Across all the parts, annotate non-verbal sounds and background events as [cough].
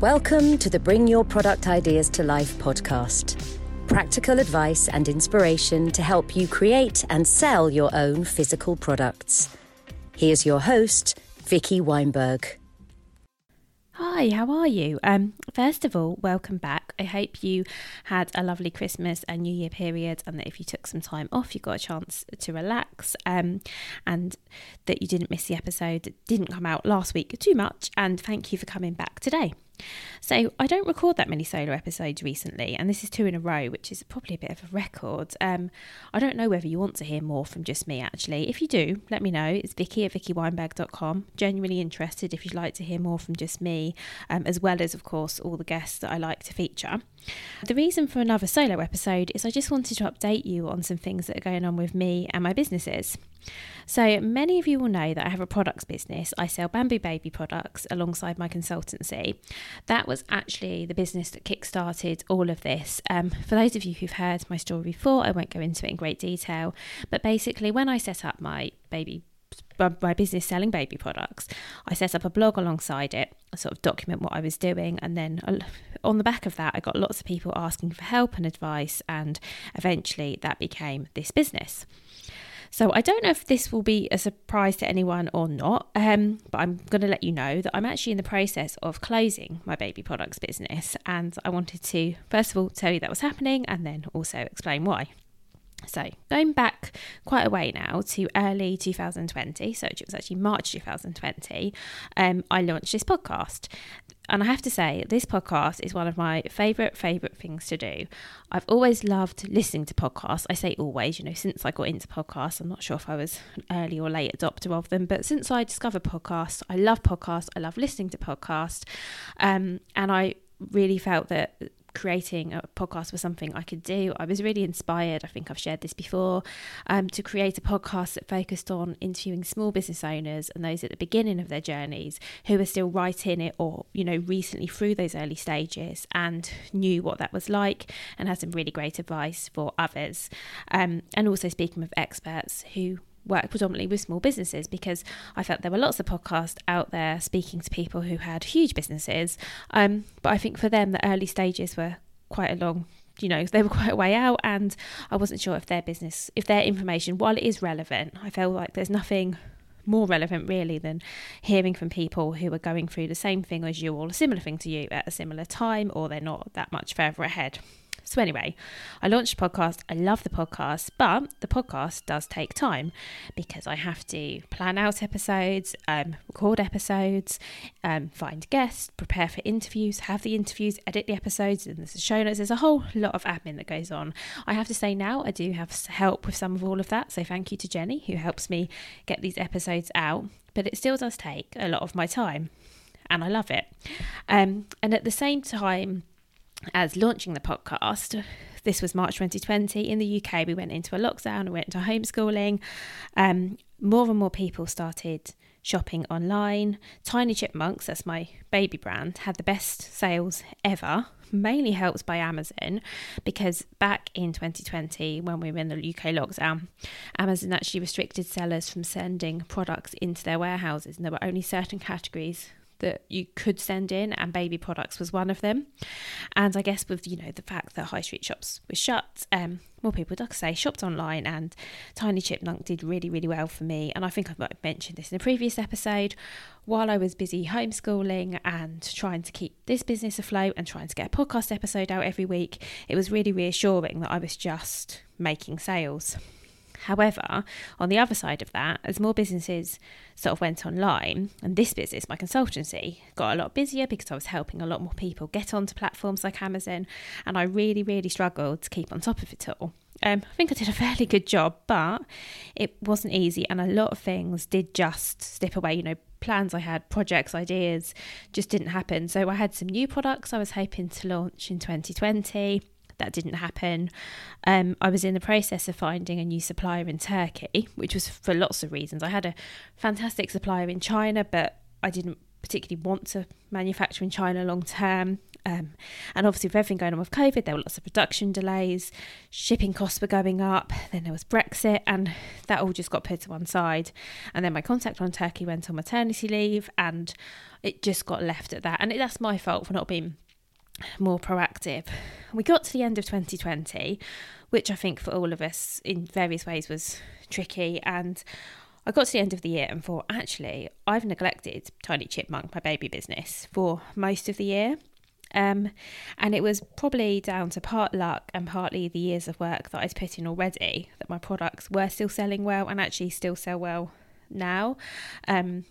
Welcome to the Bring Your Product Ideas to Life podcast. Practical advice and inspiration to help you create and sell your own physical products. Here's your host, Vicky Weinberg. Hi, how are you? Um, first of all, welcome back. I hope you had a lovely Christmas and New Year period, and that if you took some time off, you got a chance to relax, um, and that you didn't miss the episode that didn't come out last week too much. And thank you for coming back today. So I don't record that many solo episodes recently, and this is two in a row, which is probably a bit of a record. Um, I don't know whether you want to hear more from just me, actually. If you do, let me know. It's Vicky at vickyweinberg.com. Genuinely interested if you'd like to hear more from just me, um, as well as, of course, all the guests that I like to feature. The reason for another solo episode is I just wanted to update you on some things that are going on with me and my businesses. So, many of you will know that I have a products business. I sell bamboo baby products alongside my consultancy. That was actually the business that kickstarted all of this. Um, for those of you who've heard my story before, I won't go into it in great detail. But basically, when I set up my baby my business selling baby products, I set up a blog alongside it, sort of document what I was doing, and then on the back of that, I got lots of people asking for help and advice, and eventually that became this business. So I don't know if this will be a surprise to anyone or not, um, but I'm going to let you know that I'm actually in the process of closing my baby products business, and I wanted to first of all tell you that was happening, and then also explain why. So, going back quite a way now to early 2020, so it was actually March 2020, um, I launched this podcast. And I have to say, this podcast is one of my favourite, favourite things to do. I've always loved listening to podcasts. I say always, you know, since I got into podcasts, I'm not sure if I was early or late adopter of them, but since I discovered podcasts, I love podcasts. I love listening to podcasts. Um, and I really felt that creating a podcast was something I could do. I was really inspired, I think I've shared this before, um, to create a podcast that focused on interviewing small business owners and those at the beginning of their journeys who are still right in it or, you know, recently through those early stages and knew what that was like and had some really great advice for others. Um, and also speaking with experts who work predominantly with small businesses because I felt there were lots of podcasts out there speaking to people who had huge businesses. Um, but I think for them, the early stages were quite a long you know [laughs] they were quite a way out and i wasn't sure if their business if their information while it is relevant i feel like there's nothing more relevant really than hearing from people who are going through the same thing as you or a similar thing to you at a similar time or they're not that much further ahead so, anyway, I launched a podcast. I love the podcast, but the podcast does take time because I have to plan out episodes, um, record episodes, um, find guests, prepare for interviews, have the interviews, edit the episodes, and there's a show notes. There's a whole lot of admin that goes on. I have to say now, I do have help with some of all of that. So, thank you to Jenny who helps me get these episodes out, but it still does take a lot of my time and I love it. Um, and at the same time, as launching the podcast. This was March 2020. In the UK, we went into a lockdown, we went into homeschooling. Um, more and more people started shopping online. Tiny Chipmunks, that's my baby brand, had the best sales ever, mainly helped by Amazon because back in 2020, when we were in the UK lockdown, Amazon actually restricted sellers from sending products into their warehouses, and there were only certain categories that you could send in, and baby products was one of them. And I guess with you know the fact that high street shops were shut, um, more people, like I say, shopped online, and Tiny Chipmunk did really really well for me. And I think I might have mentioned this in a previous episode. While I was busy homeschooling and trying to keep this business afloat and trying to get a podcast episode out every week, it was really reassuring that I was just making sales. However, on the other side of that, as more businesses sort of went online, and this business, my consultancy, got a lot busier because I was helping a lot more people get onto platforms like Amazon, and I really, really struggled to keep on top of it all. Um, I think I did a [laughs] fairly good job, but it wasn't easy, and a lot of things did just slip away. You know, plans I had, projects, ideas just didn't happen. So I had some new products I was hoping to launch in 2020 that didn't happen. Um, I was in the process of finding a new supplier in Turkey, which was for lots of reasons. I had a fantastic supplier in China, but I didn't particularly want to manufacture in China long term. Um, and obviously, with everything going on with COVID, there were lots of production delays, shipping costs were going up, then there was Brexit, and that all just got put to one side. And then my contact on Turkey went on maternity leave, and it just got left at that. And it, that's my fault for not being more proactive. We got to the end of 2020, which I think for all of us in various ways was tricky. And I got to the end of the year and thought, actually, I've neglected Tiny Chipmunk, my baby business, for most of the year. Um, and it was probably down to part luck and partly the years of work that I'd put in already that my products were still selling well and actually still sell well now. Um,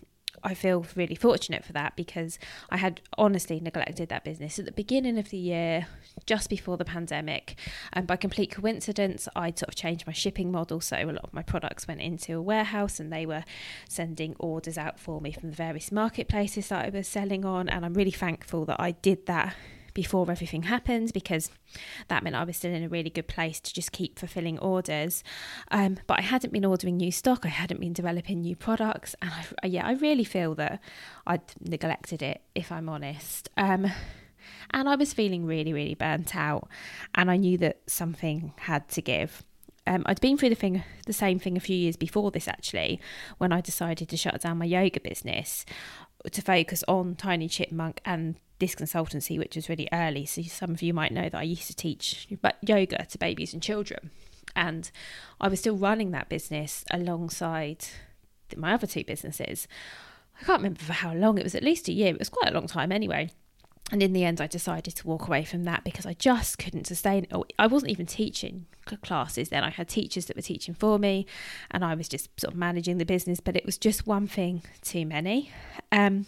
I feel really fortunate for that because I had honestly neglected that business at the beginning of the year, just before the pandemic. And by complete coincidence, I'd sort of changed my shipping model. So a lot of my products went into a warehouse and they were sending orders out for me from the various marketplaces that I was selling on. And I'm really thankful that I did that before everything happened because that meant I was still in a really good place to just keep fulfilling orders. Um, but I hadn't been ordering new stock, I hadn't been developing new products, and I, yeah, I really feel that I'd neglected it, if I'm honest. Um, and I was feeling really, really burnt out, and I knew that something had to give. Um, I'd been through the thing, the same thing a few years before this actually, when I decided to shut down my yoga business to focus on Tiny Chipmunk and this consultancy, which was really early. So some of you might know that I used to teach yoga to babies and children, and I was still running that business alongside my other two businesses. I can't remember for how long. It was at least a year. It was quite a long time anyway. And in the end, I decided to walk away from that because I just couldn't sustain it. I wasn't even teaching classes then. I had teachers that were teaching for me, and I was just sort of managing the business. But it was just one thing too many. Um,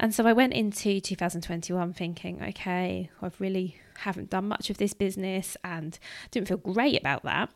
and so I went into 2021 thinking, okay, I've really haven't done much of this business and didn't feel great about that.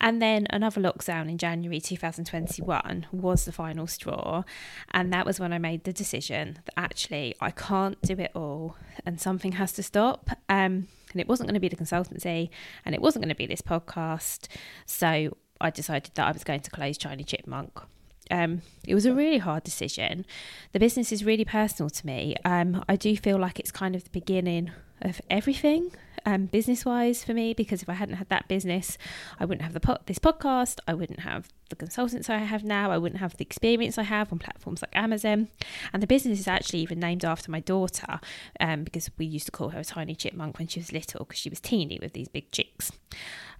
And then another lockdown in January 2021 was the final straw. And that was when I made the decision that actually I can't do it all and something has to stop. Um, and it wasn't going to be the consultancy and it wasn't going to be this podcast. So I decided that I was going to close Tiny Chipmunk. Um, it was a really hard decision. The business is really personal to me. Um, I do feel like it's kind of the beginning of everything um, business wise for me because if I hadn't had that business, I wouldn't have the po- this podcast, I wouldn't have the consultants I have now, I wouldn't have the experience I have on platforms like Amazon. And the business is actually even named after my daughter um, because we used to call her a tiny chipmunk when she was little because she was teeny with these big chicks.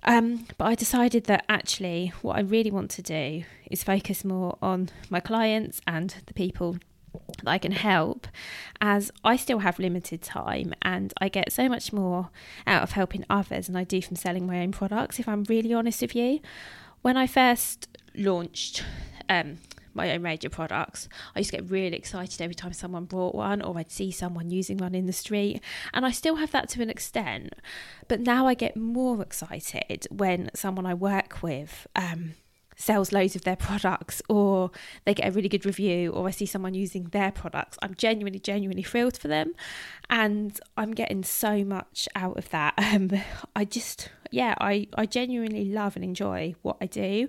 Um, but I decided that actually what I really want to do is focus more on my clients and the people that I can help as I still have limited time and I get so much more out of helping others than I do from selling my own products, if I'm really honest with you. When I first launched um, my own major products, I used to get really excited every time someone brought one or I'd see someone using one in the street. And I still have that to an extent. But now I get more excited when someone I work with, um, sells loads of their products or they get a really good review or I see someone using their products, I'm genuinely, genuinely thrilled for them. And I'm getting so much out of that. [laughs] Um, I just, yeah, I, I genuinely love and enjoy what I do.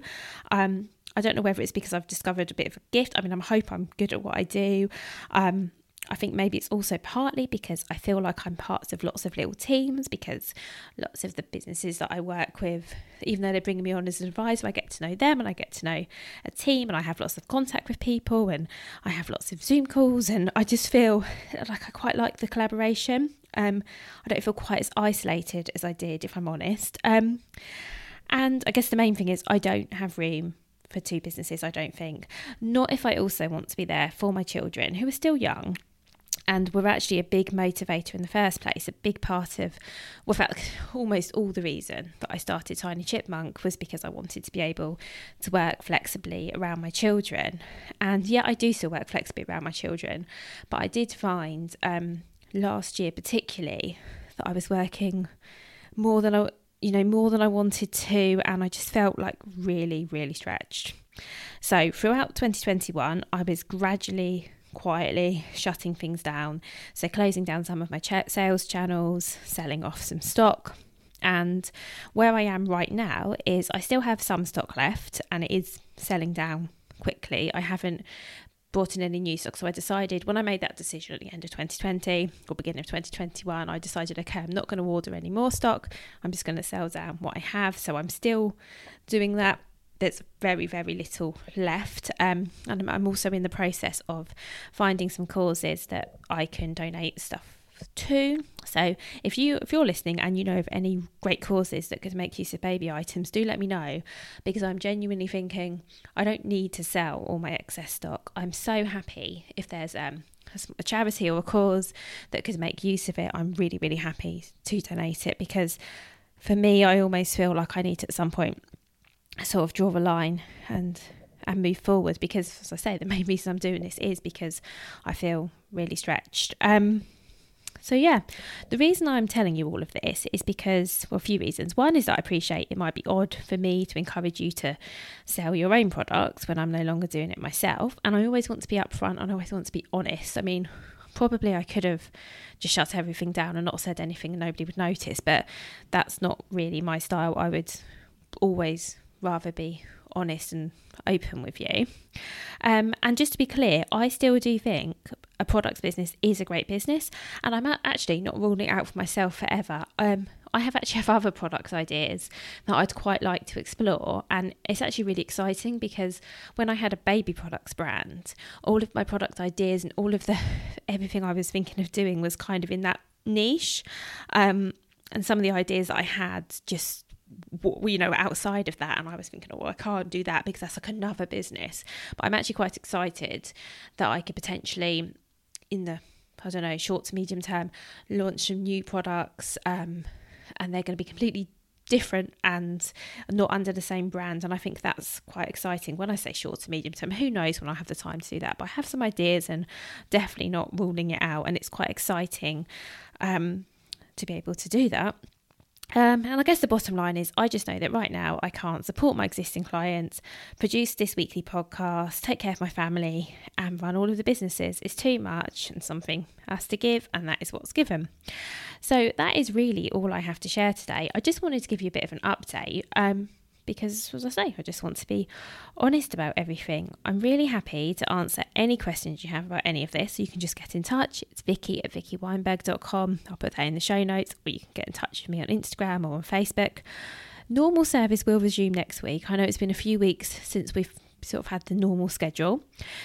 Um, I don't know whether it's because I've discovered a bit of a gift. I mean, I hope I'm good at what I do. Um, I think maybe it's also partly because I feel like I'm parts of lots of little teams because lots of the businesses that I work with, even though they're bringing me on as an advisor, I get to know them and I get to know a team and I have lots of contact with people and I have lots of Zoom calls and I just feel like I quite like the collaboration. Um, I don't feel quite as isolated as I did, if I'm honest. Um, and I guess the main thing is I don't have room for two businesses, I don't think. Not if I also want to be there for my children who are still young and we were actually a big motivator in the first place. A big part of, well, in fact, almost all the reason that I started Tiny Chipmunk was because I wanted to be able to work flexibly around my children. And yeah, I do still work flexibly around my children, but I did find um, last year, particularly, that I was working more than I you know, more than I wanted to, and I just felt like really, really stretched. So, throughout 2021, I was gradually, quietly shutting things down. So, closing down some of my ch- sales channels, selling off some stock. And where I am right now is I still have some stock left and it is selling down quickly. I haven't brought in any new stock. So I decided when I made that decision at the end of 2020 or beginning of 2021, I decided, okay, I'm not going to order any more stock. I'm just going to sell down what I have. So I'm still doing that. There's very, very little left. Um, and I'm also in the process of finding some causes that I can donate stuff to So if you if you're listening and you know of any great causes that could make use of baby items, do let me know because I'm genuinely thinking I don't need to sell all my excess stock. I'm so happy if there's um a charity or a cause that could make use of it. I'm really really happy to donate it because for me I almost feel like I need to at some point sort of draw a line and and move forward because as I say the main [laughs] reason I'm doing this is because I feel really stretched. Um so, yeah, the reason I'm telling you all of this is because, well, a few reasons. One is that I appreciate it might be odd for me to encourage you to sell your own products when I'm no longer doing it myself. And I always want to be upfront and I always want to be honest. I mean, probably I could have just shut everything down and not said anything and nobody would notice, but that's not really my style. I would always rather be honest and open with you. Um, and just to be clear, I still do think a products business is a great business, and I'm actually not ruling it out for myself forever. Um, I have actually have other products ideas that I'd quite like to explore, and it's actually really exciting because when I had a baby products brand, all of my product ideas and all of the [laughs] everything I was thinking of doing was kind of in that niche, um, and some of the ideas I had just you know outside of that. And i was thinking oh i can't do that because that's like another business. But i'm actually quite excited that i could potentially in the i don't know short to medium term launch some new products um, and they're going to be completely different and not under the same brand. And i think that's quite exciting. When i say short to medium term who knows when i have the time to do that but i have some ideas and definitely not ruling it out. And it's quite exciting um, to be able to do that um, and I guess the bottom line is, I just know that right now I can't support my existing clients, produce this weekly podcast, take care of my family, and run all of the businesses. It's too much, and something has to give, and that is what's given. So, that is really all I have to share today. I just wanted to give you a bit of an update. Um, because, as I say, I just want to be honest about everything. I'm really happy to answer any questions you have about any of this. You can just get in touch. It's Vicky at vickyweinberg.com. I'll put that in the show notes, or you can get in touch with me on Instagram or on Facebook. Normal service will resume next week. I know it's been a few weeks since we've sort of had the normal schedule.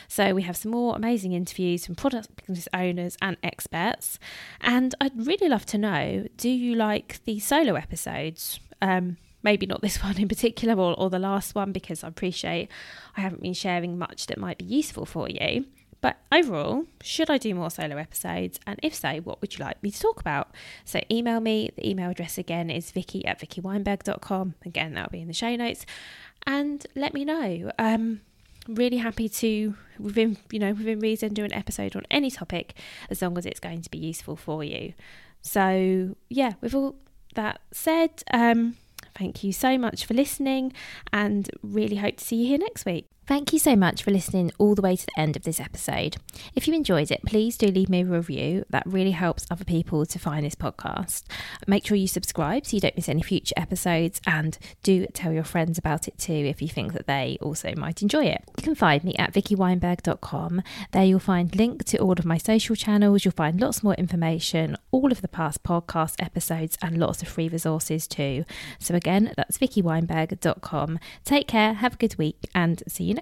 So we have some more amazing interviews from product business owners and experts. And I'd really love to know do you like the solo episodes? Um, maybe not this [laughs] one in particular or, or the last one because I appreciate I haven't been sharing much that might be useful for you. But overall, should I do more solo episodes? And if so, what would you like me to talk about? So email me. The email address again is vicky at vickyweinberg.com. Again, that'll be in the show notes. And let me know. Um, really happy to within you know within reason do an episode on any topic as long as it's going to be useful for you so yeah with all that said um Thank you so much for listening and really hope to see you here next week. Thank you so much for listening all the way to the end of this episode. If you enjoyed it, please do leave me a review. That really helps other people to find this podcast. Make sure you subscribe so you don't miss any future episodes and do tell your friends about it too if you think that they also might enjoy it. You can find me at vickyweinberg.com. There you'll find link to all of my social channels. You'll find lots more information, all of the past podcast episodes and lots of free resources too. So again, that's vickyweinberg.com. Take care, have a good week and see you